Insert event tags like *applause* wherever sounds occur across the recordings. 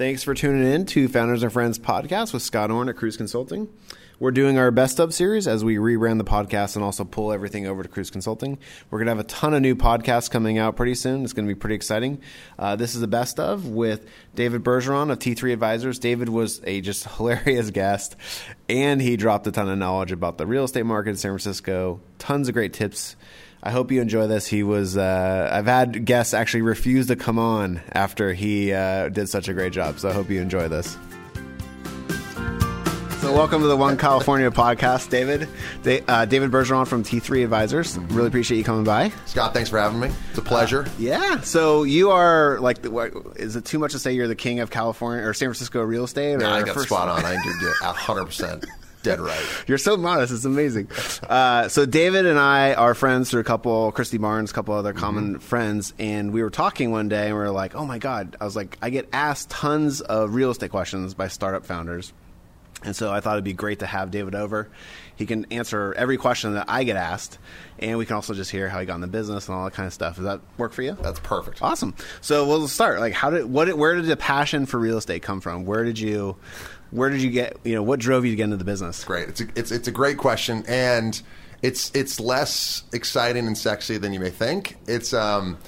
Thanks for tuning in to Founders and Friends podcast with Scott Orn at Kruze Consulting. We're doing our best of series as we rebrand the podcast and also pull everything over to Kruze Consulting. We're going to have a ton of new podcasts coming out pretty soon. It's going to be pretty exciting. Uh, this is the best of with David Bergeron of T3 Advisors. David was a just *laughs* hilarious guest, and he dropped a ton of knowledge about the real estate market in San Francisco. Tons of great tips. I hope you enjoy this. He was. Uh, I've had guests actually refuse to come on after he uh, did such a great job. So I hope you enjoy this. So welcome to the One California podcast, David. Da- uh, David Bergeron from T3 Advisors. Really appreciate you coming by. Scott, thanks for having me. It's a pleasure. Yeah. So you are like, the, what, is it too much to say you're the king of California or San Francisco real estate? Or Yeah, I got first- spot on. I think you're hundred percent *laughs* dead right. You're so modest. It's amazing. Uh, so David and I are friends through a couple, Christy Barnes, a couple other common friends, and we were talking one day, and we were like, "Oh my god!" I was like, "I get asked tons of real estate questions by startup founders." And so I thought it'd be great to have David over. He can answer every question that I get asked, and we can also just hear how he got in the business and all that kind of stuff. Does that work for you? That's perfect. Awesome. So we'll start. Like, how did what? Where did the passion for real estate come from? Where did you, where did you get? You know, what drove you to get into the business? Great. It's a, it's it's a great question, and it's it's less exciting and sexy than you may think. It's um,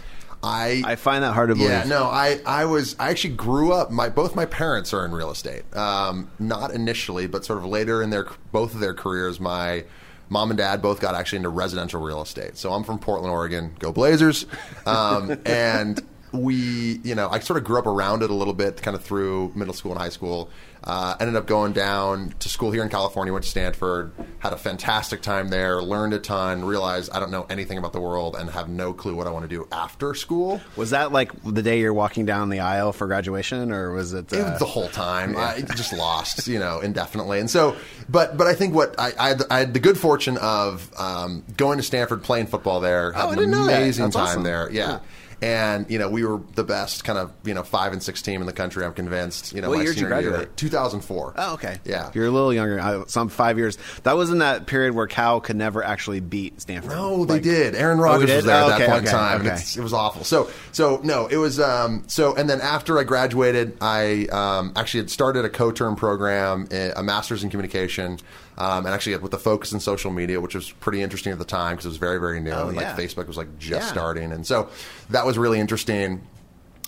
I I find that hard to believe. Yeah, no, I, I was I actually grew up. My both my parents are in real estate. Um, not initially, but sort of later in their both of their careers. My mom and dad both got actually into residential real estate. So I'm from Portland, Oregon. Go Blazers! Um, *laughs* and we, you know, I sort of grew up around it a little bit, kind of through middle school and high school. Uh, ended up going down to school here in California. Went to Stanford. Had a fantastic time there. Learned a ton. Realized I don't know anything about the world and have no clue what I want to do after school. Was that like the day you're walking down the aisle for graduation, or was it? It Uh, was the whole time. I just lost, you know, indefinitely. And so, but but I think what I, I, had, I had the good fortune of um, going to Stanford, playing football there, Oh, having didn't an amazing time awesome. there. Yeah. And you know we were the best kind of you know five and six team in the country. I'm convinced. You know, What my year did you senior year, graduate? 2004. oh, okay. Yeah. you're a little younger. I, some five years. That was in that period where Cal could never actually beat Stanford. No, they Like- did. Aaron Rodgers did? was there Oh, at that okay, point in okay, time. okay. It was awful. So, so no, it was. Um, so, and then after I graduated, I um, actually had started a co-term program, a master's in communication, um, and actually with the focus in social media, which was pretty interesting at the time because it was very, very new. and Oh, yeah. like Facebook was like just Yeah. starting, and so that was really interesting.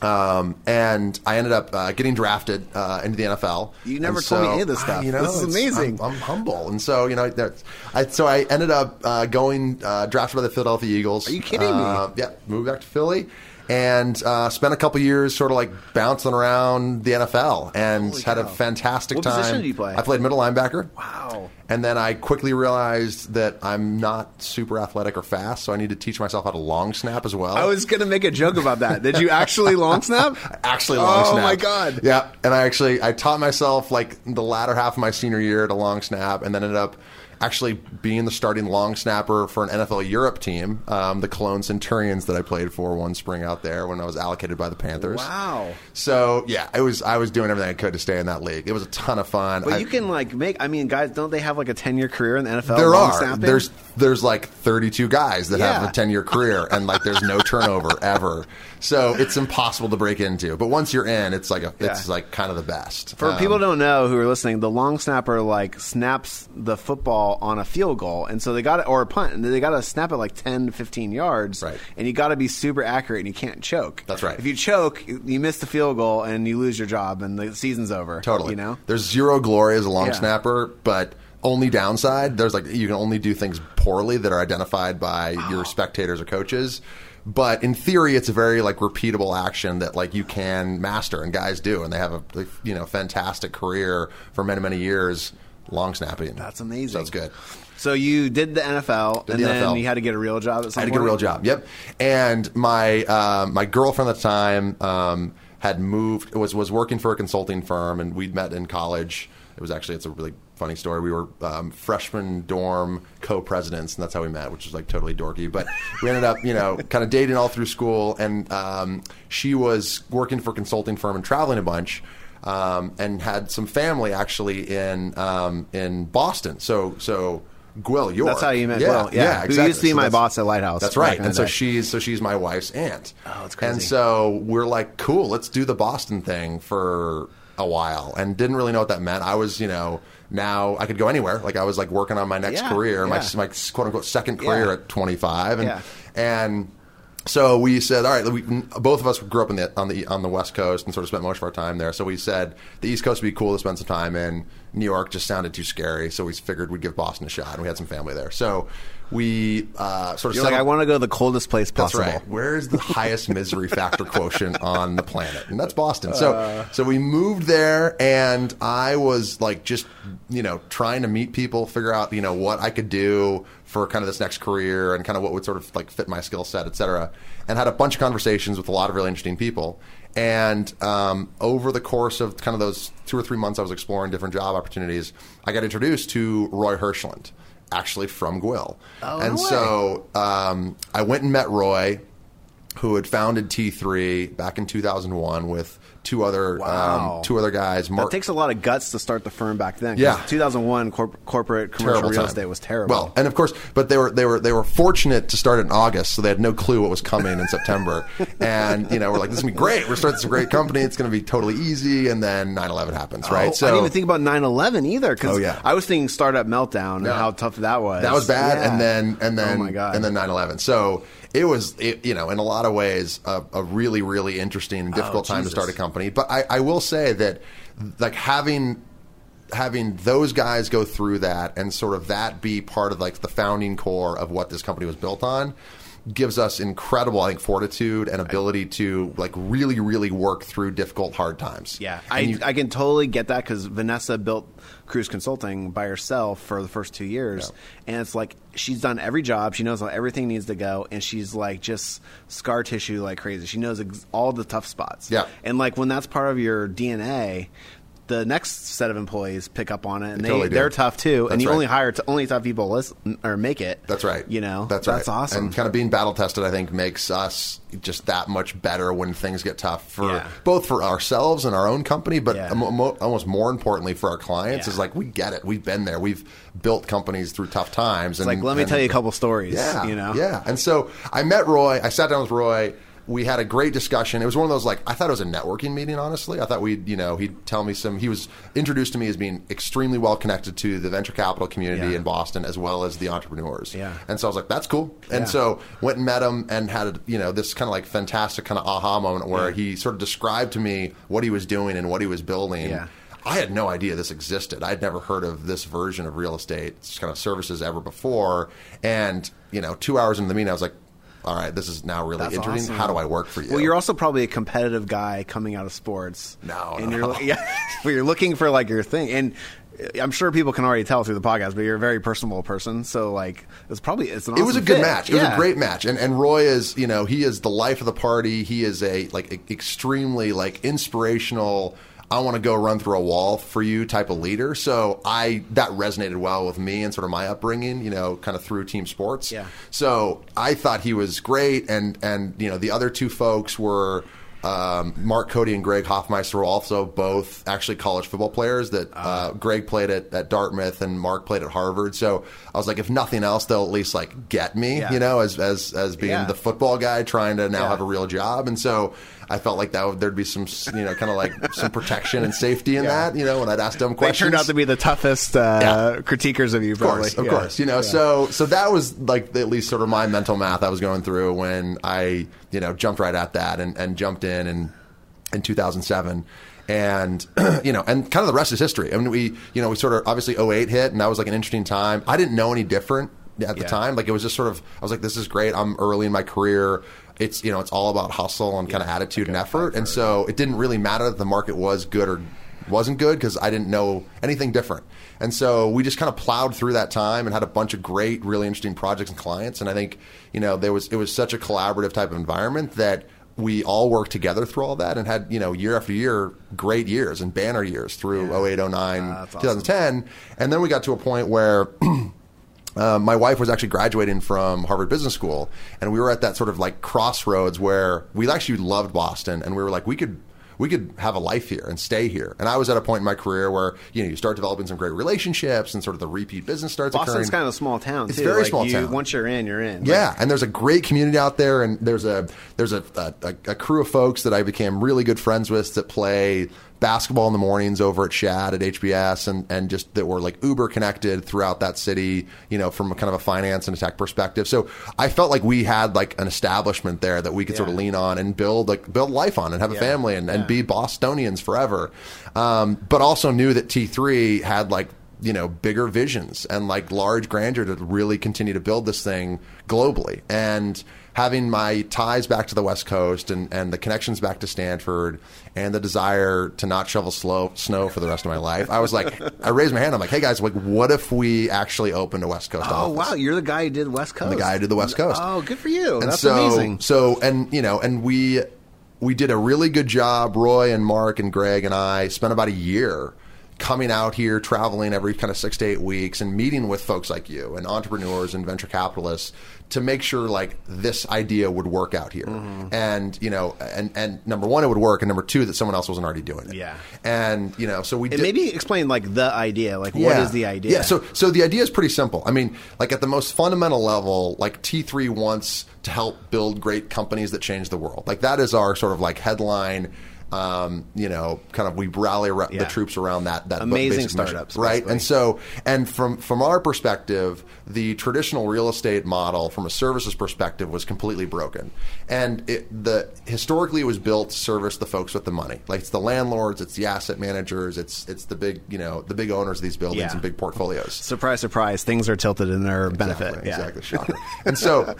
Um, and I ended up uh, getting drafted uh, into the NFL. You never And told me any of this stuff. You know, This is amazing. I'm, I'm humble, and so you know, I, so I ended up uh, going uh, drafted by the Philadelphia Eagles. Are you kidding me? Uh, yeah, moved back to Philly. And uh, spent a couple years sort of like bouncing around the NFL and Holy had a fantastic What time. position did you play? I played middle linebacker. Wow. And then I quickly realized that I'm not super athletic or fast, so I need to teach myself how to long snap as well. I was gonna make a joke about that. Did you actually long snap? *laughs* actually long Oh snap. Oh my god. Yeah, and I actually I taught myself like the latter half of my senior year to long snap, and then ended up actually being the starting long snapper for an NFL Europe team, um, the Cologne Centurions that I played for one spring out there when I was allocated by the Panthers. Wow. So yeah, I was I was doing everything I could to stay in that league. It was a ton of fun. But I- you can like make. I mean, guys, don't they have like a ten year career in the NFL? there are snapping? there's there's like 32 guys that have a 10 year career and like there's no turnover *laughs* ever so it's impossible to break into but once you're in it's like a it's Yeah. like kind of the best For Um, people who don't know who are listening, the long snapper like snaps the football on a field goal, and so they got it or a punt, and they got to snap it like 10 to 15 yards, Right. And you got to be super accurate, and you can't choke. That's right. If you choke, you miss the field goal, and you lose your job, and the season's over. totally you know. there's zero glory as a long Yeah. snapper but only downside there's like you can only do things poorly that are identified by *sighs* your spectators or coaches but in theory it's a very like repeatable action that like you can master and guys do and they have a you know fantastic career for many many years long snapping That's amazing. so that's good So you did the NFL, Did and the then NFL. you had to get a real job at some I had to get a real job. Yep. And my uh, my girlfriend at the time um, had moved was was working for a consulting firm, and we'd met in college. It was actually it's a really funny story. We were um, freshman dorm co-presidents, and that's how we met, which was like totally dorky. But we ended up, you know, *laughs* kind of dating all through school, and um, she was working for a consulting firm and traveling a bunch. Um, and had some family actually in um, in Boston. So so Gwill York. That's how you met yeah, Gwill. Yeah, yeah, who used to be So my boss at Lighthouse. That's right. And so day. she's so she's my wife's aunt. Oh, that's crazy. And so we're like, cool, let's do the Boston thing for a while, and didn't really know what that meant. I was, you know, now I could go anywhere. Like I was like working on my next Yeah, career, my yeah. my quote unquote second career at 25, and Yeah. and. So we said, all right. We, both of us grew up in the, on the on the West Coast and sort of spent most of our time there. So we said the East Coast would be cool to spend some time in. New York just sounded too scary, so we figured we'd give Boston a shot. And we had some family there, so we uh, sort of You're like, I want to go to the coldest place that's possible. right. Where is the highest misery factor quotient on the planet? And that's Boston. So so we moved there and I was like just, you know, trying to meet people, figure out, you know, what I could do for kind of this next career and kind of what would sort of like fit my skill set, et cetera. And had a bunch of conversations with a lot of really interesting people. And um, over the course of kind of those two or three months I was exploring different job opportunities, I got introduced to Roy Hirshland, actually from Gwill. Oh, and no so um, I went and met Roy, who had founded T3 back in 2001 with two other Wow. um, two other guys. That takes a lot of guts to start the firm back then. Yeah. 2001 corp- corporate commercial terrible real time. estate was terrible. Well, and of course, but they were they were they were fortunate to start in August, so they had no clue what was coming in September. *laughs* And you know, we're like, this is gonna be great. We're starting this great company. It's gonna be totally easy. And then 9/11 happens, right? Oh, I didn't even think about 9/11 either. Because Oh, yeah. I was thinking startup meltdown and how tough that was. That was bad, Yeah. and then and then oh my god, and then 9/11. So it was, it, you know, in a lot of ways, a, a really really interesting and difficult oh, time to Oh, start a company. But I, I will say that, like having having those guys go through that and sort of that be part of like the founding core of what this company was built on gives us incredible I think fortitude and ability to like really really work through difficult hard times. Yeah, And I, you- I can totally get that because Vanessa built Kruze Consulting by herself for the first two years, and it's like she's done every job. She knows how everything needs to go, and she's like just scar tissue like crazy. She knows ex- all the tough spots. Yeah. and like when that's part of your DNA. The next set of employees pick up on it, and they, they totally they're tough too. That's and you right. only hire t- only tough people listen or make it. That's right. You know, that's right. that's awesome. And kind of being battle tested, I think, makes us just that much better when things get tough for Yeah. both for ourselves and our own company, but Yeah. mo- mo- almost more importantly for our clients. Yeah. Is like we get it. We've been there. We've built companies through tough times. It's and, like, let me and- tell you a couple stories. Yeah, you know, yeah. And so I met Roy. I sat down with Roy. We had a great discussion. It was one of those like I thought it was a networking meeting. Honestly, I thought we'd you know he'd tell me some. He was introduced to me as being extremely well connected to the venture capital community Yeah. in Boston as well as the entrepreneurs. Yeah. And so I was like, that's cool. And Yeah. so went and met him and had you know this kind of like fantastic kind of aha moment where Yeah. he sort of described to me what he was doing and what he was building. Yeah. I had no idea this existed. I'd never heard of this version of real estate kind of services ever before. And you know, two hours into the meeting, I was like, "All right, this is now really That's interesting. awesome. How do I work for you?" Well, you're also probably a competitive guy coming out of sports. No, and no, you're yeah, *laughs* but you're looking for like your thing, and eh, I'm sure people can already tell through the podcast, but you're a very personable person. So like, it's probably it's an it was a awesome good fit. match. It was a great match, and and Roy is you know he is the life of the party. He is a like extremely like inspirational. I want to go run through a wall for you type of leader. So I that resonated well with me and sort of my upbringing. You know, kind of through team sports. Yeah. So I thought he was great, and and you know the other two folks were. Um, Mark Cody and Greg Hoffmeister were also both actually college football players. That uh, Greg played at, at Dartmouth and Mark played at Harvard. So I was like, if nothing else, they'll at least like get me, Yeah. you know, as as as being Yeah. the football guy trying to now Yeah. have a real job. And so I felt like that would, there'd be some you know kind of like some protection and safety in Yeah. that, you know, when I'd ask them questions. They turned out to be the toughest uh, Yeah. critiquers of you, Of probably. course, of course. You know, so so that was like at least sort of my mental math I was going through when I, you know, jumped right at that and, and jumped in and in 2007 and you know and kind of the rest is history i mean we you know we sort of obviously 08 hit and that was like an interesting time i didn't know any different at the Yeah. time like it was just sort of i was like this is great i'm early in my career it's you know it's all about hustle and kind of attitude and effort and so it didn't really matter that the market was good or wasn't good because I didn't know anything different. And so we just kind of plowed through that time and had a bunch of great, really interesting projects and clients. And I think, you know, there was it was such a collaborative type of environment that we all worked together through all that and had, you know, year after year, great years and banner years through Yeah. 08, 09, Ah, that's awesome. 2010. And then we got to a point where *clears throat* uh, my wife was actually graduating from Harvard Business School, and we were at that sort of like crossroads where we actually loved Boston, and we were like, we could we could have a life here and stay here. And I was at a point in my career where you know you start developing some great relationships and sort of the repeat business starts Boston's occurring. kind of a small town. It's too. very Like, small you- town. Once you're in, you're in. Yeah, and there's a great community out there, and there's a there's a, a, a crew of folks that I became really good friends with that play basketball in the mornings over at Shad at HBS, and and just that were like uber connected throughout that city, you know, from a kind of a finance and a tech perspective. So I felt like we had like an establishment there that we could sort of lean on and build like build life on and have a family and, and be Bostonians forever. Um, but also knew that T3 had like you know bigger visions and like large grandeur to really continue to build this thing globally and having my ties back to the west coast and, and the connections back to stanford and the desire to not shovel slow, snow for the rest of my life i was like i raised my hand i'm like hey guys like what if we actually opened a west coast Oh office wow, you're the guy who did West Coast. the guy who did the West Coast. Oh, good for you. And That's so, amazing. So, and you know, and we we did a really good job. Roy and Mark and Greg and I spent about a year coming out here, traveling every kind of six to eight weeks, and meeting with folks like you and entrepreneurs and venture capitalists to make sure like this idea would work out here. Mm-hmm. And you know, and and number one, it would work, and number two, that someone else wasn't already doing it. Yeah. And you know, so we And did, maybe explain like the idea. Like what is the idea? yeah, so so the idea is pretty simple. I mean, like at the most fundamental level, like T3 wants to help build great companies that change the world. Like that is our sort of like headline. Um, you know, kind of we rally ra- Yeah. the troops around that that Amazing basic mission, startups, right? And so, and from from our perspective, the traditional real estate model, from a services perspective, was completely broken. And it, the historically, it was built to service the folks with the money, like it's the landlords, it's the asset managers, it's it's the big you know the big owners of these buildings Yeah. and big portfolios. surprise, surprise, things are tilted in their benefit. Exactly, yeah. exactly. Shocker. and so,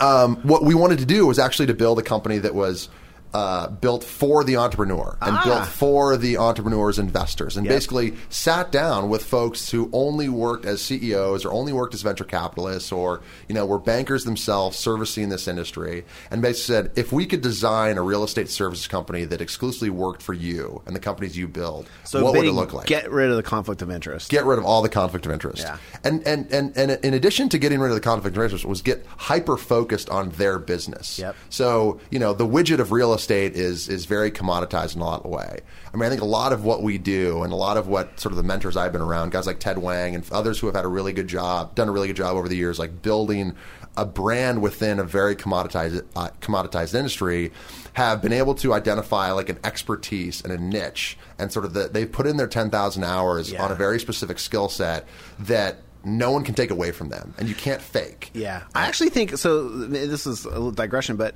um, what we wanted to do was actually to build a company that was uh, built for the entrepreneur and Ah. built for the entrepreneur's investors, and Yep. basically sat down with folks who only worked as CEOs or only worked as venture capitalists or you know were bankers themselves servicing this industry, and basically said, if we could design a real estate services company that exclusively worked for you and the companies you build, So what would it look like? Get rid of the conflict of interest. get rid of all the conflict of interest. Yeah. And, and and and in addition to getting rid of the conflict of interest was get hyper focused on their business. Yep. So, you know, the widget of real estate is is very commoditized in a lot of way. I mean, I think a lot of what we do and a lot of what sort of the mentors I've been around, guys like Ted Wang and others who have had a really good job, done a really good job over the years, like building a brand within a very commoditized uh, commoditized industry, have been able to identify like an expertise and a niche, and sort of the, they've put in their ten thousand hours Yeah. on a very specific skill set that no one can take away from them, and you can't fake. Yeah, I actually think so. This is a little digression, but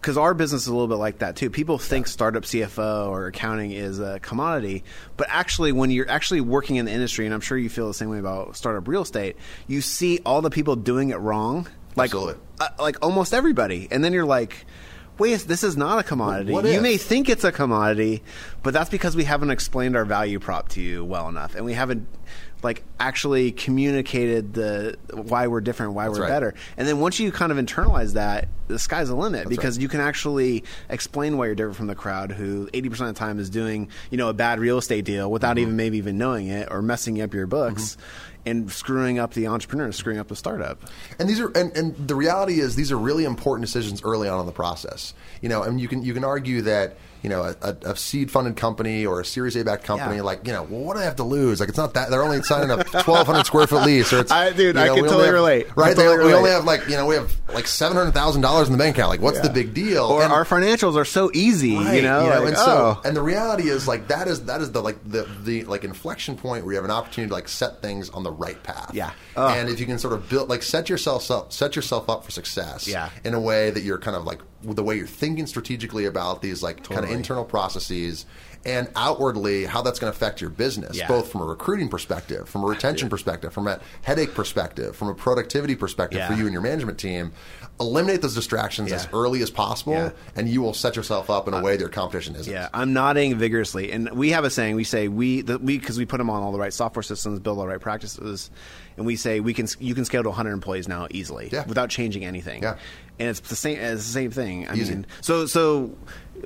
because our business is a little bit like that too. People think startup CFO or accounting is a commodity, but actually, when you're actually working in the industry, and I'm sure you feel the same way about startup real estate, you see all the people doing it wrong, like uh, like almost everybody, and then you're like. Wait, this is not a commodity. You may think it's a commodity, but that's because we haven't explained our value prop to you well enough, and we haven't like actually communicated the why we're different, why we're right. better. And then once you kind of internalize that, the sky's the limit because you can actually explain why you're different from the crowd who 80% of the time is doing, you know, a bad real estate deal without Mm-hmm. even maybe even knowing it or messing up your books and screwing up the entrepreneur, screwing up the startup. And these are and, and the reality is these are really important decisions early on in the process. You know, and you can you can argue that you know a, a seed funded company or a Series A backed company, Yeah. like you know, well, what do they have to lose? Like it's not that they're only signing a *laughs* twelve hundred square foot lease, or it's I- dude, you I know, can totally have- relate. Right? totally They- we only have like you know we have like seven hundred thousand dollars in the bank account. Like what's the big deal? Or And- our financials are so easy, Right, you know? like, and oh. so and the reality is like that is that is the like the the like inflection point where you have an opportunity to like set things on the right path. Yeah. Ugh. and if you can sort of build like set yourself up set yourself up for success. Yeah. in a way that you're kind of like the way you're thinking strategically about these like kind of internal processes. And outwardly, how that's going to affect your business, Yeah. both from a recruiting perspective, from a retention perspective, from a headache perspective, from a productivity perspective for you and your management team. Eliminate those distractions as early as possible, Yeah. and you will set yourself up in a uh, way that your competition isn't. Yeah, I'm nodding vigorously, and we have a saying. We say we the, we because we put them on all the right software systems, build all the right practices, and we say we can you can scale to 100 employees now easily Yeah. without changing anything. Yeah. and it's the same. It's the same thing. I Easy. mean, so so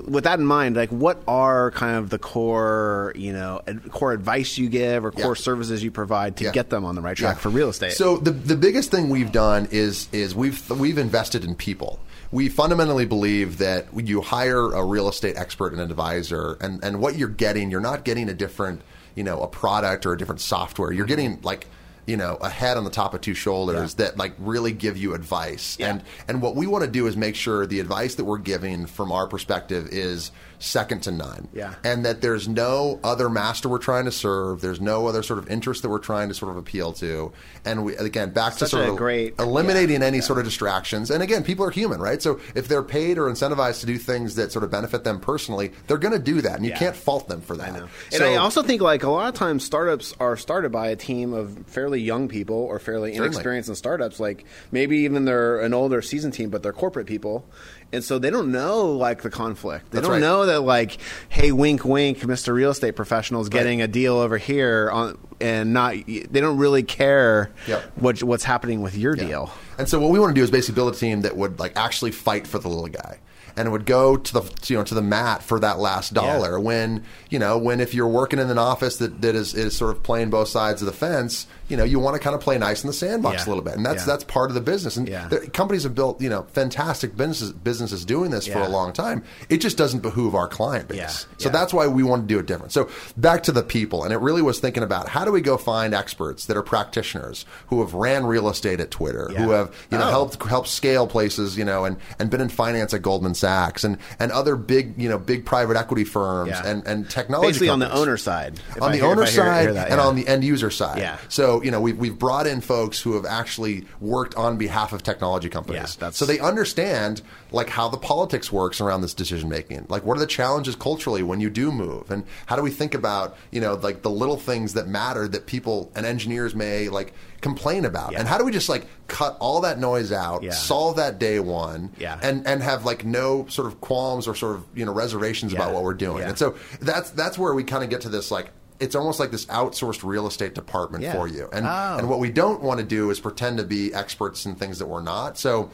with that in mind, like what are kind of the core, you know, ad- core advice you give or core Yeah. services you provide to Yeah. get them on the right track Yeah. for real estate? So the the biggest thing we've done is is we've we've invested in people. We fundamentally believe that when you hire a real estate expert and advisor, and and what you're getting, you're not getting a different, you know, a product or a different software. You're mm-hmm. getting like you know a head on the top of two shoulders that like really give you advice Yeah. and and what we want to do is make sure the advice that we're giving from our perspective is second to none Yeah. and that there's no other master we're trying to serve. There's no other sort of interest that we're trying to sort of appeal to. And we, again, back Such to sort of great- eliminating any sort of distractions. And again, people are human, right? So if they're paid or incentivized to do things that sort of benefit them personally, they're going to do that, and you Yeah. can't fault them for that. I know. So, and I also think like a lot of times startups are started by a team of fairly young people or fairly Certainly. inexperienced in startups. Like maybe even they're an older seasoned team, but they're corporate people. And so they don't know like the conflict. They That's don't right. know that like, hey, wink, wink, Mr. Real Estate Professional is getting a deal over here on, and not. They don't really care Yep. what what's happening with your deal. And so what we want to do is basically build a team that would like actually fight for the little guy. And would go to the you know to the mat for that last dollar. When you know when if you're working in an office that, that is, is sort of playing both sides of the fence, you know you want to kind of play nice in the sandbox Yeah. a little bit, and that's Yeah. that's part of the business. And Yeah. the, companies have built you know fantastic businesses businesses doing this for a long time. It just doesn't behoove our client base. Yeah. So Yeah. that's why we want to do it different. So back to the people, and it really was thinking about how do we go find experts that are practitioners who have ran real estate at Twitter, Yeah. who have you know Oh. helped helped scale places, you know, and and been in finance at Goldman Sachs and and other big you know big private equity firms Yeah. and and technology Basically on the owner side. on I the hear- owner hear- side that, and on the end user side. Yeah. So you know we've we've brought in folks who have actually worked on behalf of technology companies. Yeah, so they understand like how the politics works around this decision making. Like what are the challenges culturally when you do move, and how do we think about you know like the little things that matter that people and engineers may like complain about, Yeah. and how do we just like cut all that noise out, Yeah. solve that day one, Yeah. and and have like no sort of qualms or sort of you know reservations about what we're doing. And so that's that's where we kind of get to this like it's almost like this outsourced real estate department Yeah. for you. And Oh. and what we don't want to do is pretend to be experts in things that we're not. So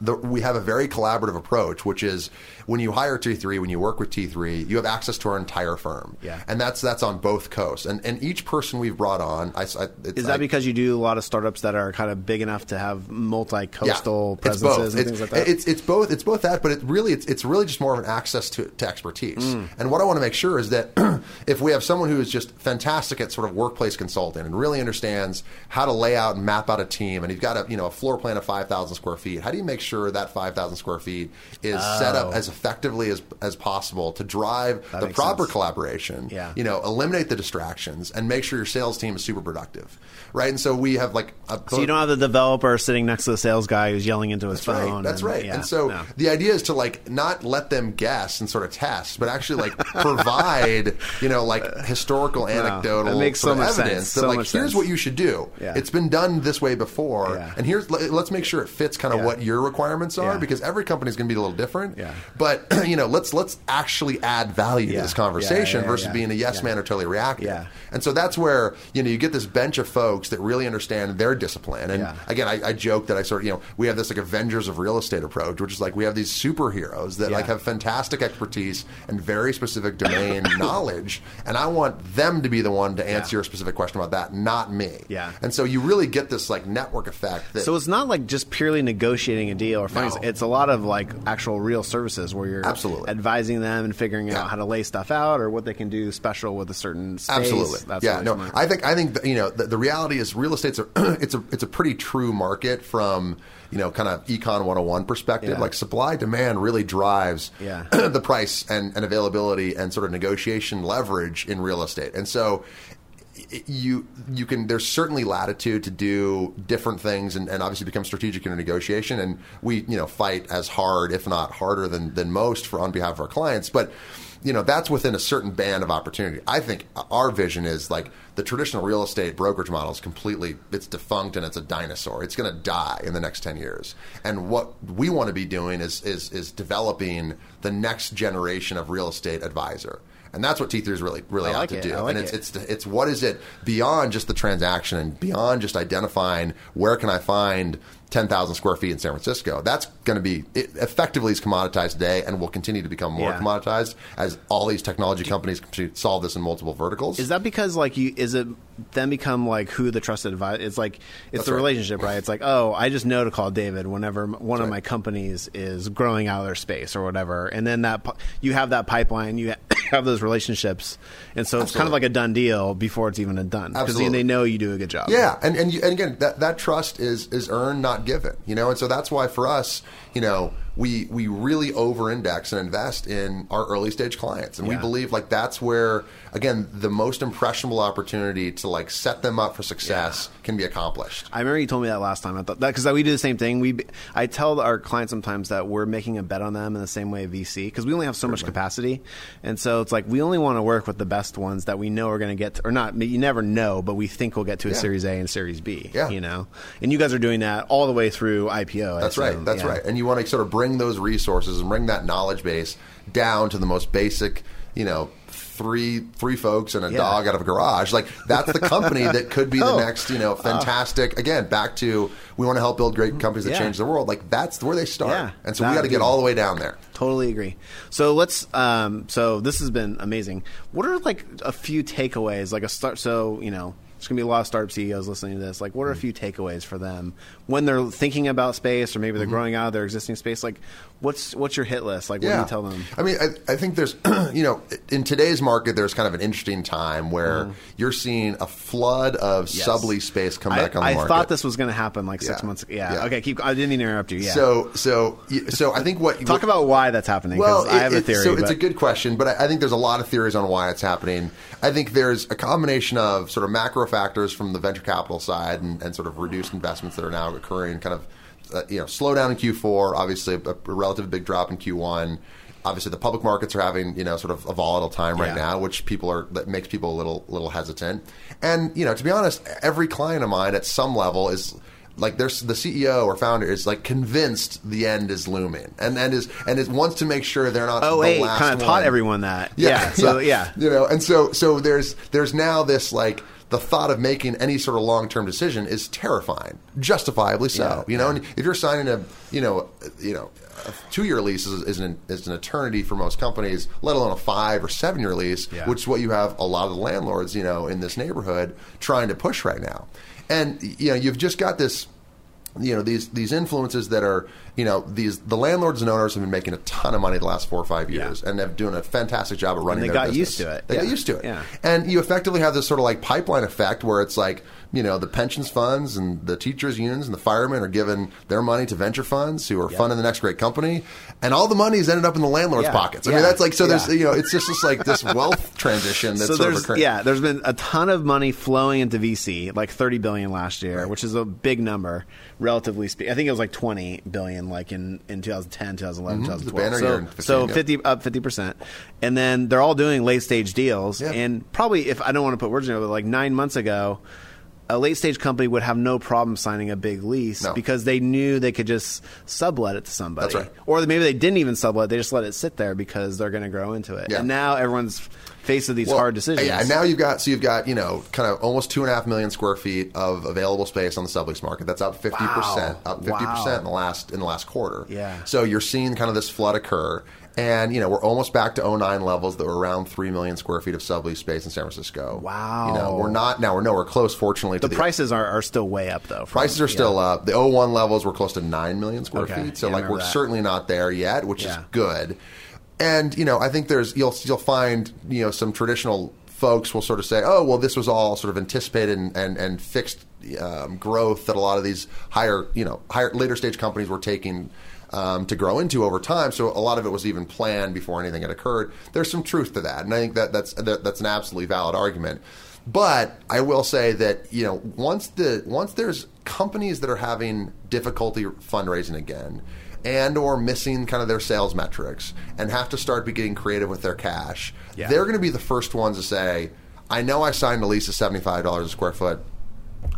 the, we have a very collaborative approach, which is when you hire T3, when you work with T3, you have access to our entire firm, Yeah. and that's that's on both coasts. And and each person we've brought on, I, I, it's Is that I- because you do a lot of startups that are kind of big enough to have multi-coastal it's presences both. and it's, things like that? It's, it's both. It's both that, but it really it's, it's really just more of an access to, to expertise. Mm. And what I want to make sure is that *clears throat* if we have someone who is just fantastic at sort of workplace consulting and really understands how to lay out and map out a team, and you've got a you know a floor plan of five thousand square feet, how do you make sure that five thousand square feet is set up Oh. as effectively as as possible to drive That the proper sense. collaboration? Yeah. You know, eliminate the distractions and make sure your sales team is super productive, right? And so we have like a so you don't have the developer sitting next to the sales guy who's yelling into his that's phone. right. That's and- right. yeah, and so no. the idea is to like not let them guess and sort of test, but actually like *laughs* provide, you know, like historical, anecdotal makes so much evidence sense. that So like here's sense. what you should do. Yeah. It's been done this way before, and here's let- let's make sure it fits kind of what your requirements are Yeah. because every company is going to be a little different. Yeah. But *clears throat* you know, let's let's actually add value Yeah. to this conversation versus being a yes man or totally reactive. Yeah. And so that's where you know you get this bench of folks that really understand their discipline. And again, I, I joke that I sort of you know we have this like Avengers of real estate approach, which is like we have these superheroes that like have fantastic expertise and very specific domain *coughs* knowledge, and I want them to be the one to answer your specific question about that, not me. Yeah. And so you really get this like network effect. That, So it's not like just purely negotiating a or finding. No. It's a lot of like actual real services where you're Absolutely. advising them and figuring Yeah. out how to lay stuff out or what they can do special with a certain space. Absolutely. That's yeah. No. I think I think that, you know the, the reality is real estate's a *clears throat* it's a it's a pretty true market from you know kind of econ 101 perspective. Yeah. Like supply demand really drives *clears throat* Yeah. the price and, and availability and sort of negotiation leverage in real estate. And so you you can there's certainly latitude to do different things and, and obviously become strategic in a negotiation. And we you know fight as hard if not harder than than most for on behalf of our clients. But you know that's within a certain band of opportunity. I think our vision is like the traditional real estate brokerage model is completely it's defunct and it's a dinosaur. It's going to die in the next 10 years. And what we want to be doing is is is developing the next generation of real estate advisor and that's what T3 is really really out to it. do. Like and it's, it. it's it's what is it beyond just the transaction and beyond just identifying where can I find 10,000 square feet in San Francisco. That's going to be it effectively is commoditized today and will continue to become more Yeah. commoditized as all these technology companies solve this in multiple verticals. Is that because like you is it then become like who the trusted advisor? It's like it's That's the right. relationship, right? It's like oh, I just know to call David whenever one of right. my companies is growing out of their space or whatever, and then that you have that pipeline, you have those relationships, and so it's kind of like a done deal before it's even a done because they know you do a good job. Yeah, and and, you, and again, that, that trust is is earned, not given. You know, and so that's why for us, you know, we we really over index and invest in our early stage clients, and we believe like that's where again the most impressionable opportunity to like set them up for success can be accomplished. I remember you told me that last time. I thought that because we do the same thing. We, I tell our clients sometimes that we're making a bet on them in the same way VC because we only have so much capacity, and so it's like we only want to work with the best ones that we know are going to get, or not. You never know, but we think we'll get to a Yeah. Series A and Series B. Yeah. you know, and you guys are doing that all the way through IPO. That's right. That's Yeah. right. And you want to sort of bring those resources and bring that knowledge base down to the most basic, you know, three three folks and a Yeah. dog out of a garage. Like that's the company that could be the *laughs* Oh. next, you know, fantastic. Again, back to we want to help build great companies that Yeah. change the world. Like that's where they start. Yeah. And so we got to get all the way down there. Totally agree. So let's. Um, so this has been amazing. What are like a few takeaways? Like a start. So you know, there's gonna be a lot of startup CEOs listening to this. Like, what are a few takeaways for them when they're thinking about space, or maybe they're growing out of their existing space? Like, what's what's your hit list? Like, what do you tell them? I mean, I, I think there's, *clears throat* you know, in today's market, there's kind of an interesting time where you're seeing a flood of Mm-hmm. Yes. sublease space come I, back on the I market. thought this was going to happen like six Yeah. months ago. Yeah. Yeah. Okay. Keep. I didn't mean to interrupt you. Yeah. So, so, so I think what talk about why that's happening Well, I have it- a theory. So it's a good question, but I, I think there's a lot of theories on why it's happening. I think there's a combination of sort of macro factors from the venture capital side and, and sort of reduced investments that are now occurring. Kind of, uh, you know, slowdown in Q4. Obviously, a, a relative big drop in Q1. Obviously, the public markets are having you know sort of a volatile time right Yeah. now, which people are that makes people a little little hesitant. And you know, to be honest, every client of mine at some level is like there's the CEO or founder is like convinced the end is looming and and is and is wants to make sure they're not Oh, wait, kind of one. taught everyone that. Yeah. so yeah. you know and so so there's there's now this like the thought of making any sort of long-term decision is terrifying justifiably so Yeah, you know yeah. and if you're signing a you know you know a two-year lease is, is, an, is an eternity for most companies let alone a five or seven-year lease Yeah. which is what you have a lot of the landlords you know in this neighborhood trying to push right now and you know you've just got this you know these these influences that are you know these the landlords and owners have been making a ton of money the last four or five Yeah. years and have doing a fantastic job of running they their got business. used to it. They got used to it. Yeah. And you effectively have this sort of like pipeline effect where it's like, you know, the pensions funds and the teachers unions and the firemen are giving their money to venture funds who are Yeah. funding the next great company. And all the money's ended up in the landlord's Yeah. pockets. I Yeah. mean, that's like, so there's, Yeah. you know, it's just this like this wealth *laughs* transition that's so sort of there's occurring. yeah, there's been a ton of money flowing into VC, like 30 billion last year, which is a big number, relatively speaking. I think it was like 20 billion, like in, in 2010, 2011, Mhm. 2012. so, year in 15, so yeah. 50 up 50 percent, and then they're all doing late stage deals. Yeah. And probably, if I don't want to put words in it, but like nine months ago. A late stage company would have no problem signing a big lease No. because they knew they could just sublet it to somebody. That's right. Or maybe they didn't even sublet; they just let it sit there because they're going to grow into it. Yeah. And now everyone's faced with these Well, hard decisions. Yeah, and now you've got so you've got you know kind of almost two and a half million square feet of available space on the sublease market. That's up fifty percent, Wow. up fifty Wow. percent in the last in the last quarter. Yeah. So you're seeing kind of this flood occur. And you know we're almost back to 09 levels that were around three million square feet of sublease space in San Francisco. Wow. You know we're not now we're nowhere close. Fortunately, the to the prices are, are still way up though. from- Prices are yeah. still up. The 01 levels were close to 9 million square Okay. feet. So Yeah, like we're that. certainly not there yet, which is good. And you know, I think there's you'll you'll find, you know, some traditional folks will sort of say, "Oh, well this was all sort of anticipated and and, and fixed um, growth that a lot of these higher, you know, higher later stage companies were taking um, to grow into over time. So a lot of it was even planned before anything had occurred. There's some truth to that, and I think that that's that, that's an absolutely valid argument. But I will say that you know once the once there's companies that are having difficulty fundraising again and or missing kind of their sales metrics and have to start be getting creative with their cash, Yeah. they're going to be the first ones to say, "I know I signed a lease at seventy five dollars a square foot."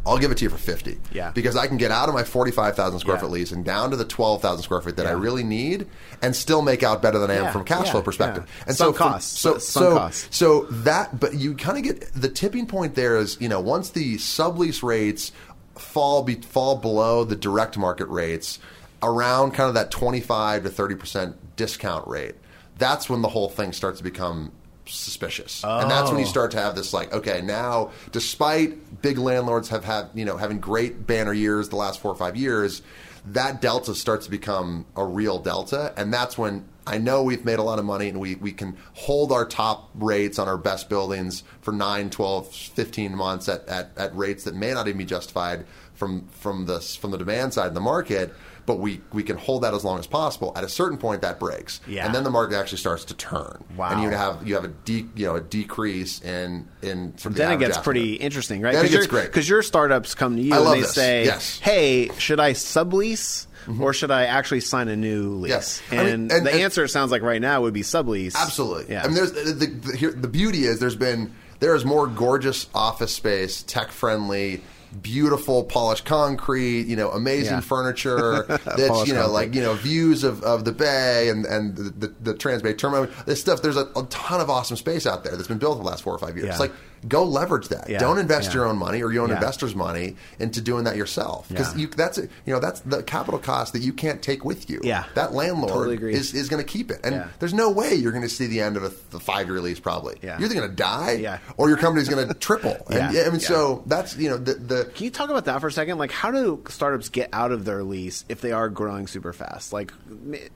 I'll give it to you for 50. Yeah. Because I can get out of my 45,000 square Yeah. foot lease and down to the 12,000 square foot that I really need and still make out better than I am Yeah, from a cash yeah, flow perspective. yeah. And Sunk so from- costs, so so costs. so that but you kind of get the tipping point there is, you know, once the sublease rates fall be, fall below the direct market rates around kind of that 25 to 30% discount rate. That's when the whole thing starts to become suspicious. And that's when you Oh. start to have this like, okay, now despite big landlords have had, you know, having great banner years the last 4 or 5 years, that delta starts to become a real delta and that's when I know we've made a lot of money and we, we can hold our top rates on our best buildings for 9, 12, 15 months at, at, at rates that may not even be justified from from the from the demand side of the market, but we, we can hold that as long as possible. At a certain point, that breaks, Yeah. and then the market actually starts to turn. Wow. And you have you have a de, you know a decrease in in sort of the then it gets asset. pretty interesting, right? Then it gets great. Because your startups come to you I and they this. say, Yes. Mm-hmm. "Hey, should I sublease or should I actually sign a new lease?" Yes. I And, mean, and- the and- answer it sounds like right now would be sublease. Absolutely. Yeah. I mean, there's the, the, here, the beauty is there's been there is more gorgeous office space, tech friendly. Beautiful polished concrete, you know, amazing Yeah. furniture. *laughs* That's you know, concrete. like you know, views of, of the bay and and the, the, the Trans Bay Terminal. This stuff. There's a, a ton of awesome space out there that's been built in the last four or five years. Yeah. Like, go leverage that. Yeah. Don't invest Yeah. your own money or your own Yeah. investors' money into doing that yourself because you that's you know that's the capital cost that you can't take with you. Yeah. that landlord Totally is is going to keep it, and there's no way you're going to see the end of a, the five year lease. Probably, Yeah. you're either going to die, Yeah. or your company's going *laughs* to triple. And Yeah. I mean, so that's you know the the Can you talk about that for a second? Like, how do startups get out of their lease if they are growing super fast? Like,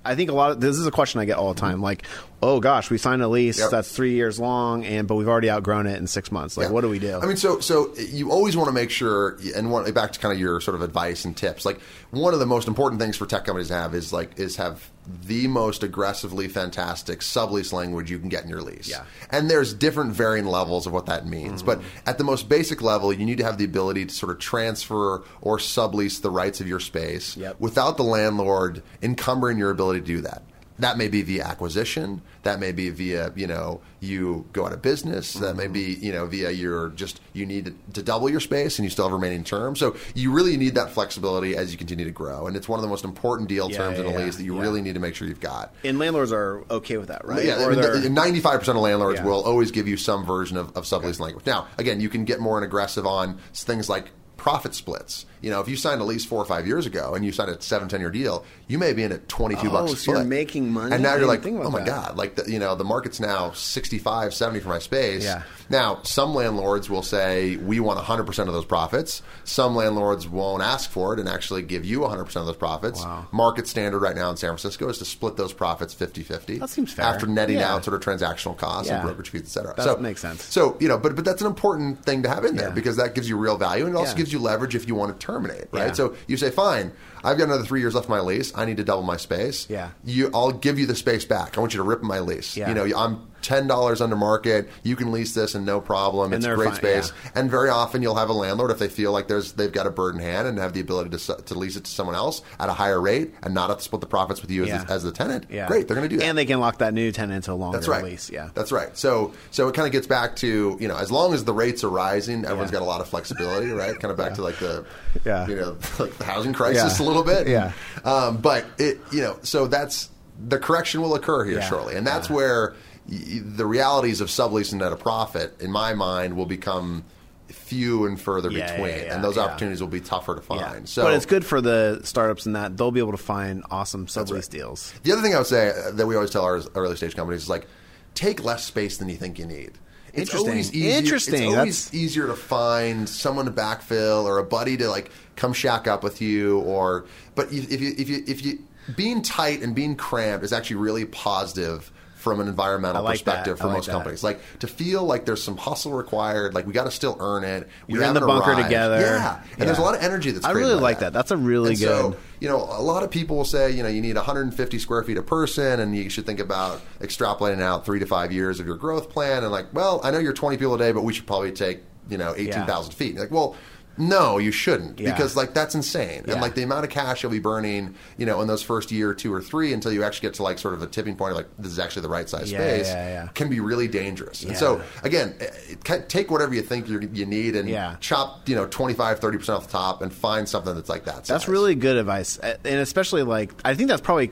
I think a lot of this is a question I get all the time. Like, oh gosh, we signed a lease Yep. that's three years long, and but we've already outgrown it in six months. Like, Yeah. what do we do? I mean, so so you always want to make sure, and want, back to kind of your sort of advice and tips. Like one of the most important things for tech companies to have is like is have the most aggressively fantastic sublease language you can get in your lease. Yeah. And there's different varying levels of what that means. But mm-hmm. at the most basic level, you need to have the ability to sort of transfer or sublease the rights of your space Yep. without the landlord encumbering your ability to do that. That may be via acquisition. That may be via you know you go out of business. That may mm-hmm. be you know via your just you need to, double your space and you still have remaining term. So you really need that flexibility as you continue to grow. And it's one of the most important deal Yeah, terms in yeah, a yeah. lease that you Yeah. really need to make sure you've got. and landlords are okay with that, right? Yeah, ninety-five percent of landlords will always give you some version of, of sublease language. Now, again, you can get more and aggressive on things like profit splits. You know, if you signed a lease four or five years ago and you signed a seven, ten year deal, you may be in at twenty-two Oh, bucks a so you're making money? and now you're like, oh my that. god, like the, you know, the market's now 65, 70 for my space. Yeah. Now, some landlords will say we want hundred percent of those profits. Some landlords won't ask for it and actually give you hundred percent of those profits. Wow. Market standard right now in San Francisco is to split those profits 50-50. That seems fair. After netting Yeah. out sort of transactional costs and brokerage fees, et cetera. That so makes sense. So you know, but but that's an important thing to have in there Yeah. because that gives you real value and it also Yeah. gives you leverage if you want to terminate, right? Yeah. So you say, fine, I've got another three years left my lease. I need to double my space. Yeah. you, I'll give you the space back. I want you to rip my lease. Yeah. You know, I'm ten dollars under market. You can lease this and no problem. And it's great fine, space. yeah. And very often you'll have a landlord if they feel like there's they've got a bird in hand and have the ability to to lease it to someone else at a higher rate and not have to split the profits with you Yeah. as, the, as the tenant. yeah. Great, they're going to do that. and they can lock that new tenant into a longer That's right. lease. Yeah, That's right. So so it kind of gets back to you know as long as the rates are rising, everyone's got a lot of flexibility, right? Kind of back to like the Yeah. you know *laughs* like the housing crisis a little bit. Yeah. Um, but it you know so that's the correction will occur here Yeah. shortly, and that's Yeah. where the realities of subleasing at a profit, in my mind, will become few and further Yeah, yeah, between, yeah, and those yeah. opportunities will be tougher to find. yeah. So, but it's good for the startups in that they'll be able to find awesome sublease right. deals. The other thing I would say uh, that we always tell our early stage companies is like, take less space than you think you need. It's Interesting. always easier, Interesting. It's always That's- easier to find someone to backfill or a buddy to like come shack up with you. Or but if if you if you if you being tight and being cramped is actually really positive from an environmental like perspective I for like most that. companies. Like to feel like there's some hustle required. Like we got to still earn it. We You're in the bunker arrived. together. Yeah, and there's a lot of energy that's. I really like that. That's a really And good. So, you know, a lot of people will say, you know, you need 150 square feet a person, and you should think about extrapolating out three to five years of your growth plan. And like, well, I know you're 20 people a day, but we should probably take, you know, 18,000 feet. Like, well, No, you shouldn't Yeah. because like that's insane. Yeah. And like the amount of cash you'll be burning, you know, in those first year, two or three, until you actually get to like sort of a tipping point, like this is actually the right size Yeah, space, can be really dangerous. And so again, eh, can- take whatever you think you you need and chop, you know, 25, 30 percent off the top, and find something that's like that. That's really good advice, Uh, and especially like I think that's probably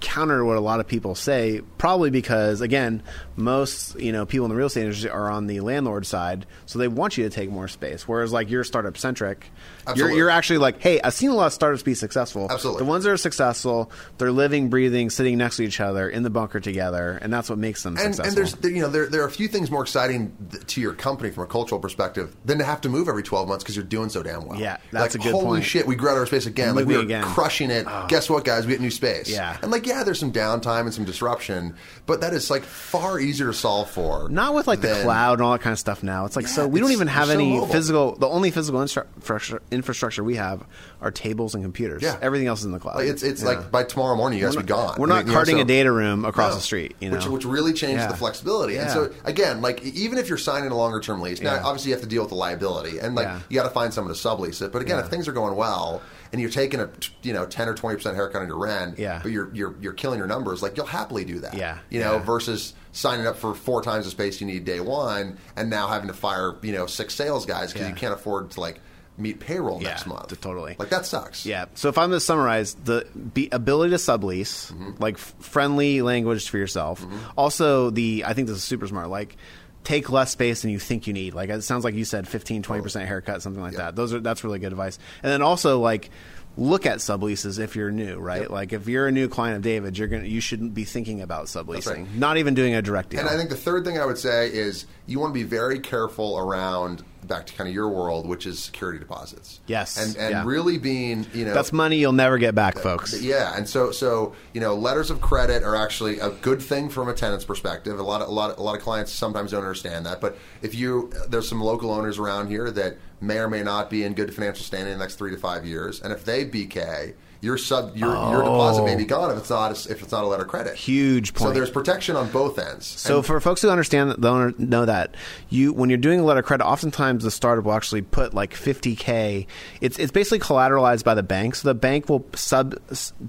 counter to what a lot of people say. Probably because again, most you know people in the real estate industry are on the landlord side, so they want you to take more space. Whereas like you're startup centric, Absolutely. you're actually like, hey, I've seen a lot of startups be successful. Absolutely. the ones that are successful, they're living, breathing, sitting next to each other in the bunker together, and that's what makes them and, successful. and there's there, you know there, there are a few things more exciting to your company from a cultural perspective than to have to move every 12 months because you're doing so damn well. Yeah, that's like, a good holy point. shit, we grew out our space again. Like we are again. Oh. crushing it. Oh. Guess what, guys? We get new space. Yeah. and like yeah, there's some downtime and some disruption, but that is like far easier to solve for. Not with like the cloud and all that kind of stuff now. It's like so we don't even have so any mobile. physical. The only physical infrastructure infrastructure we have are tables and computers. Yeah. everything else is in the cloud. Like it's it's Yeah. like by tomorrow morning you guys we're be gone. We're I not mean, you know, carting so- a data room across No. the street. You know, which, which really changes Yeah. the flexibility. And so again, like even if you're signing a longer term lease, now obviously you have to deal with the liability, and like you got to find someone to sublease it. But again, if things are going well and you're taking a you know ten or twenty percent haircut on your rent, Yeah. but you're you're you're killing your numbers, like you'll happily do that. Yeah. you know, Yeah. versus signing up for four times the space you need day one, and now having to fire you know six sales guys because Yeah. you can't afford to like meet payroll Yeah, next month. totally. like that sucks. Yeah. So if I'm going to summarize, the be, ability to sublease, Mm-hmm. like friendly language for yourself. Also, the I think this is super smart. Like take less space than you think you need. Like it sounds like you said 15, 20 percent haircut, something like Yeah. that. Those are that's really good advice. And then also like. Look at subleases if you're new, right? Yep. Like if you're a new client of David, you're gonna you shouldn't be thinking about subleasing, right. not even doing a direct deal. And I think the third thing I would say is you want to be very careful around back to kind of your world, which is security deposits. Yes, and and yeah. really being you know that's money you'll never get back, folks. yeah, and so so you know letters of credit are actually a good thing from a tenant's perspective. A lot of a lot of, a lot of clients sometimes don't understand that, but if you there's some local owners around here that may or may not be in good financial standing in the next three to five years, and if they BK. Your sub, your, your deposit may be oh. gone if it's not a, if it's not a letter of credit. Huge point. So there's protection on both ends. So And- for folks who understand that, don't know that you when you're doing a letter of credit, oftentimes the startup will actually put like 50k. It's it's basically collateralized by the bank, so the bank will sub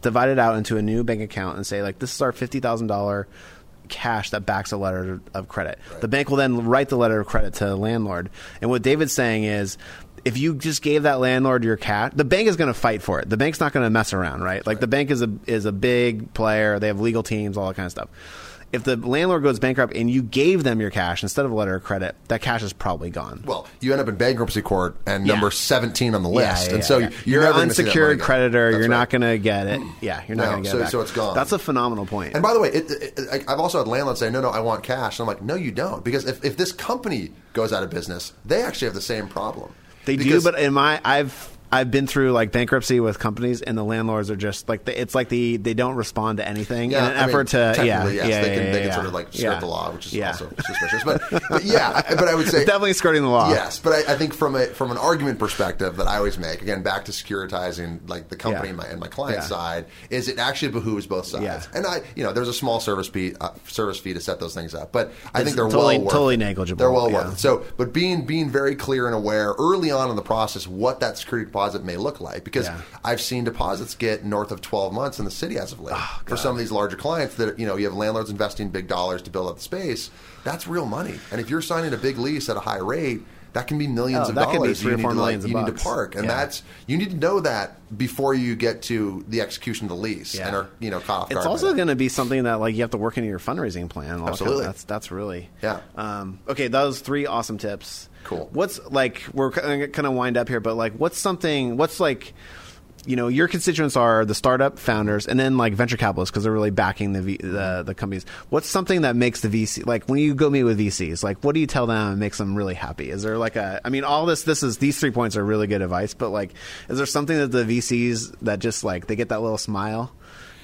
divide it out into a new bank account and say like this is our fifty thousand dollar cash that backs a letter of credit. The bank will then write the letter of credit to the landlord. And what David's saying is if you just gave that landlord your cat, the bank is going to fight for it. The bank's not going to mess around, right? Like the bank is a is a big player. They have legal teams, all that kind of stuff. If the landlord goes bankrupt and you gave them your cash instead of a letter of credit, that cash is probably gone. Well, you end up in bankruptcy court and Yeah. number 17 on the list. yeah, and so yeah. you're, you're an gonna see that money unsecured creditor. That's you're right. not going to get it. *clears throat* Yeah, you're not No, going to get so- it. back. so it's gone. That's a phenomenal point. And by the way, it, it, it, I've also had landlords say, no, no, I want cash. And I'm like, no, you don't. Because if, if this company goes out of business, they actually have the same problem. They Because- do, but in my I've I've been through like bankruptcy with companies, and the landlords are just like the, it's like the they don't respond to anything Yeah, in an I mean, effort to yeah yes, yeah they can yeah, they can yeah, sort of like skirt yeah. the law, which is Yeah. also suspicious. But, but yeah, I- but I would *laughs* say definitely skirting the law. Yes, but I, I think from a from an argument perspective that I always make, again, back to securitizing like the company Yeah. and my and my client Yeah. side, is it actually behooves both sides. Yeah. And I, you know, there's a small service fee uh, service fee to set those things up, but I It's think they're totally- well worth totally negligible, They're well yeah. worth it. So, but being being very clear and aware early on in the process what that security deposit may look like, because Yeah. I've seen deposits get north of 12 months in the city as of late for some of these larger clients that you know you have landlords investing big dollars to build up the space. That's real money, and if you're signing a big lease at a high rate. That can be millions Oh, of that could be dollars three you or need to like, you need to park, and Yeah. that's you need to know that before you get to the execution of the lease Yeah. and are you know caught off It's also going to be something that like you have to work into your fundraising plan. all that kind of- Absolutely. that's that's really Yeah. Um, okay, those three awesome tips. Cool. What's like we're kind of wind up here, but like what's something? What's like you know your constituents are the startup founders and then like venture capitalists because they're really backing the, v, the the companies. What's something that makes the VC like when you go meet with VCs? Like what do you tell them and makes them really happy? Is there like a? I mean, all this this is these three points are really good advice, but like, is there something that the VCs that just like they get that little smile?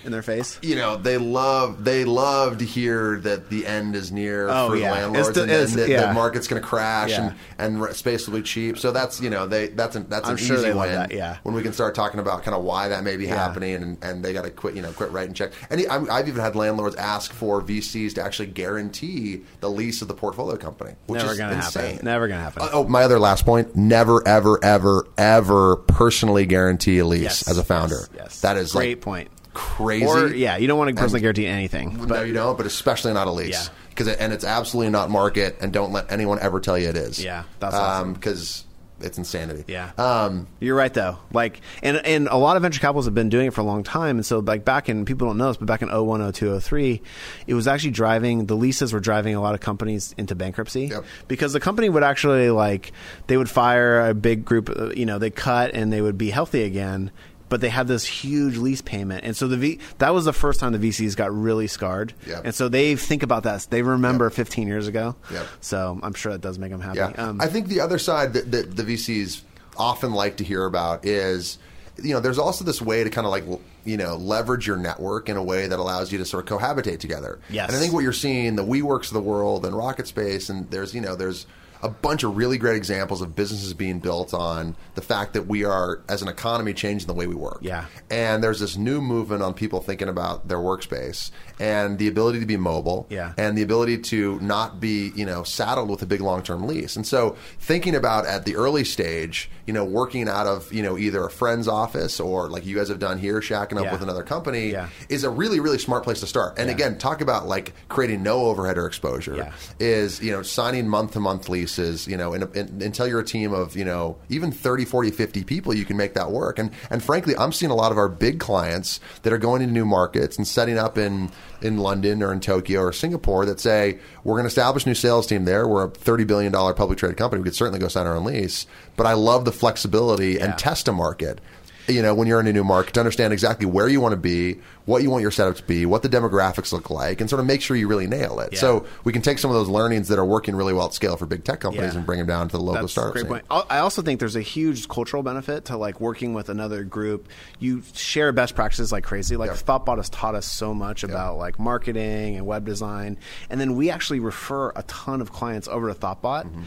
In their face. you know they love they love to hear that the end is near Oh, for yeah. landlords the- and, that yeah. the market's going to crash Yeah. and and space will be cheap. So that's you know they that's an, that's I'm an sure easy win. that, yeah. when we can start talking about kind of why that may be happening and, and they got to quit you know quit writing checks. And I'm, I've even had landlords ask for VCs to actually guarantee the lease of the portfolio company, which Never is gonna insane. happen. Never gonna happen. Uh, oh, my other last point: never, ever, ever, ever personally guarantee a lease Yes, as a founder. yes, yes. That is Great like point. Crazy. Or yeah, you don't want to personally guarantee anything. no, But you don't, but especially not a lease. Yeah. Because it, and it's absolutely not market, and don't let anyone ever tell you it is. Yeah, that's awesome. Because it's insanity. Yeah. Um, You're right though. Like and and a lot of venture capitalists have been doing it for a long time and so like back in people don't know this but back in 01 02 03 it was actually driving the leases were driving a lot of companies into bankruptcy Yep. because the company would actually like they would fire a big group uh, you know they cut and they would be healthy again but they had this huge lease payment and so the v that was the first time the VCs got really scarred Yep. and so they think about that they remember Yep. 15 years ago Yep. so I'm sure that does make them happy yeah. um, I think the other side that, that the VCs often like to hear about is, you know, there's also this way to kind of like, you know, leverage your network in a way that allows you to sort of cohabitate together. Yes. And I think what you're seeing, the WeWorks of the world and Rocket Space, and there's, you know, there's a bunch of really great examples of businesses being built on the fact that we are, as an economy, changing the way we work. Yeah. And there's this new movement on people thinking about their workspace and the ability to be mobile Yeah. and the ability to not be, you know, saddled with a big long-term lease. And so thinking about at the early stage, you know, working out of, you know, either a friend's office or like you guys have done here, shacking up Yeah. with another company Yeah. is a really, really smart place to start. And Yeah. again, talk about like creating no overhead or exposure is, you know, signing month-to-month leases, you know, and, and, until you're a team of, you know, even 30, 40, 50 people, you can make that work. And, and frankly, I'm seeing a lot of our big clients that are going into new markets and setting up in, in London or in Tokyo or Singapore that say, we're going to establish a new sales team there. We're a $30 billion public traded company. We could certainly go sign our own lease. But I love the flexibility Yeah. and test a market. You know, when you're in a new market, to understand exactly where you want to be, what you want your setup to be, what the demographics look like, and sort of make sure you really nail it. Yeah. So we can take some of those learnings that are working really well at scale for big tech companies Yeah. and bring them down to the local That's a startup great scene. point. I also think there's a huge cultural benefit to like working with another group. You share best practices like crazy. Like Yeah. Thoughtbot has taught us so much about like marketing and web design, and then we actually refer a ton of clients over to Thoughtbot. Mm-hmm.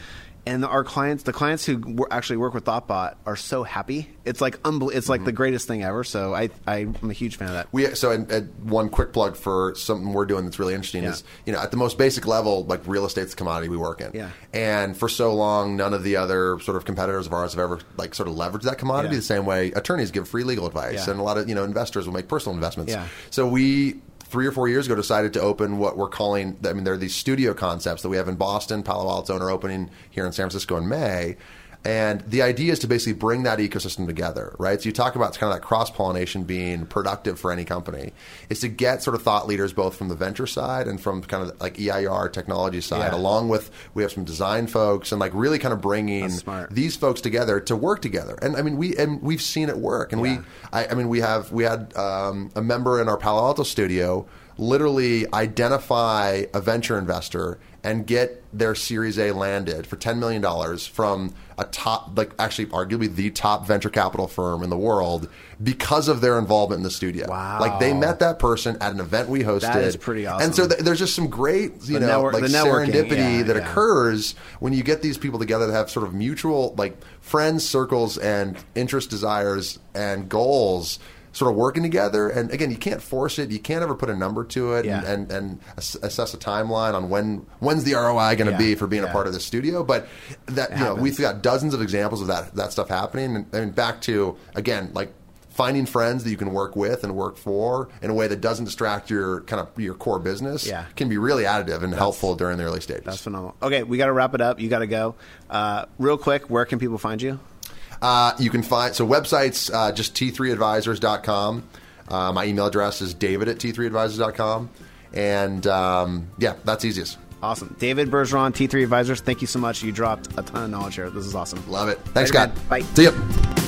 And our clients, the clients who actually work with Thoughtbot, are so happy. It's like unbel- It's Mm-hmm. like the greatest thing ever. So I, I'm a huge fan of that. We so and, and one quick plug for something we're doing that's really interesting Yeah. is you know at the most basic level like real estate's the commodity we work in Yeah. and for so long none of the other sort of competitors of ours have ever like sort of leveraged that commodity Yeah. the same way attorneys give free legal advice Yeah. and a lot of you know investors will make personal investments Yeah. so we three or four years ago decided to open what we're calling I mean there are these studio concepts that we have in Boston Palo Alto and are opening here in San Francisco in May and the idea is to basically bring that ecosystem together, right? So you talk about kind of that cross pollination being productive for any company, is to get sort of thought leaders both from the venture side and from kind of like EIR technology side, Yeah. along with we have some design folks and like really kind of bringing these folks together to work together. And I mean, we and we've seen it work. And Yeah. we, I, I mean, we have we had um, a member in our Palo Alto studio literally identify a venture investor and get their Series A landed for ten million dollars from a top, like actually arguably the top venture capital firm in the world because of their involvement in the studio. Wow. Like they met that person at an event we hosted. That is pretty And so th- there's just some great, you The know, network- like the serendipity yeah, that yeah. occurs when you get these people together that have sort of mutual, like friends, circles, and interest, desires, and goals sort of working together. And again, you can't force it. You can't ever put a number to it Yeah. and, and, and assess a timeline on when when's the ROI going to Yeah, be for being yeah. a part of the studio. But that you know, we've got dozens of examples of that that stuff happening. And, back to again, like finding friends that you can work with and work for in a way that doesn't distract your kind of your core business Yeah. can be really additive and helpful during the early stages. That's phenomenal. Okay, we got to wrap it up. You got to go. Uh, real quick, where can people find you? Uh, you can find so websites uh, just t3advisors.com. Uh, my email address is david at t3advisors.com. And um, yeah, that's easiest. Awesome. David Bergeron, T3 Advisors, thank you so much. You dropped a ton of knowledge here. This is awesome. Love it. Thanks, Later, Scott. man. Bye. See ya.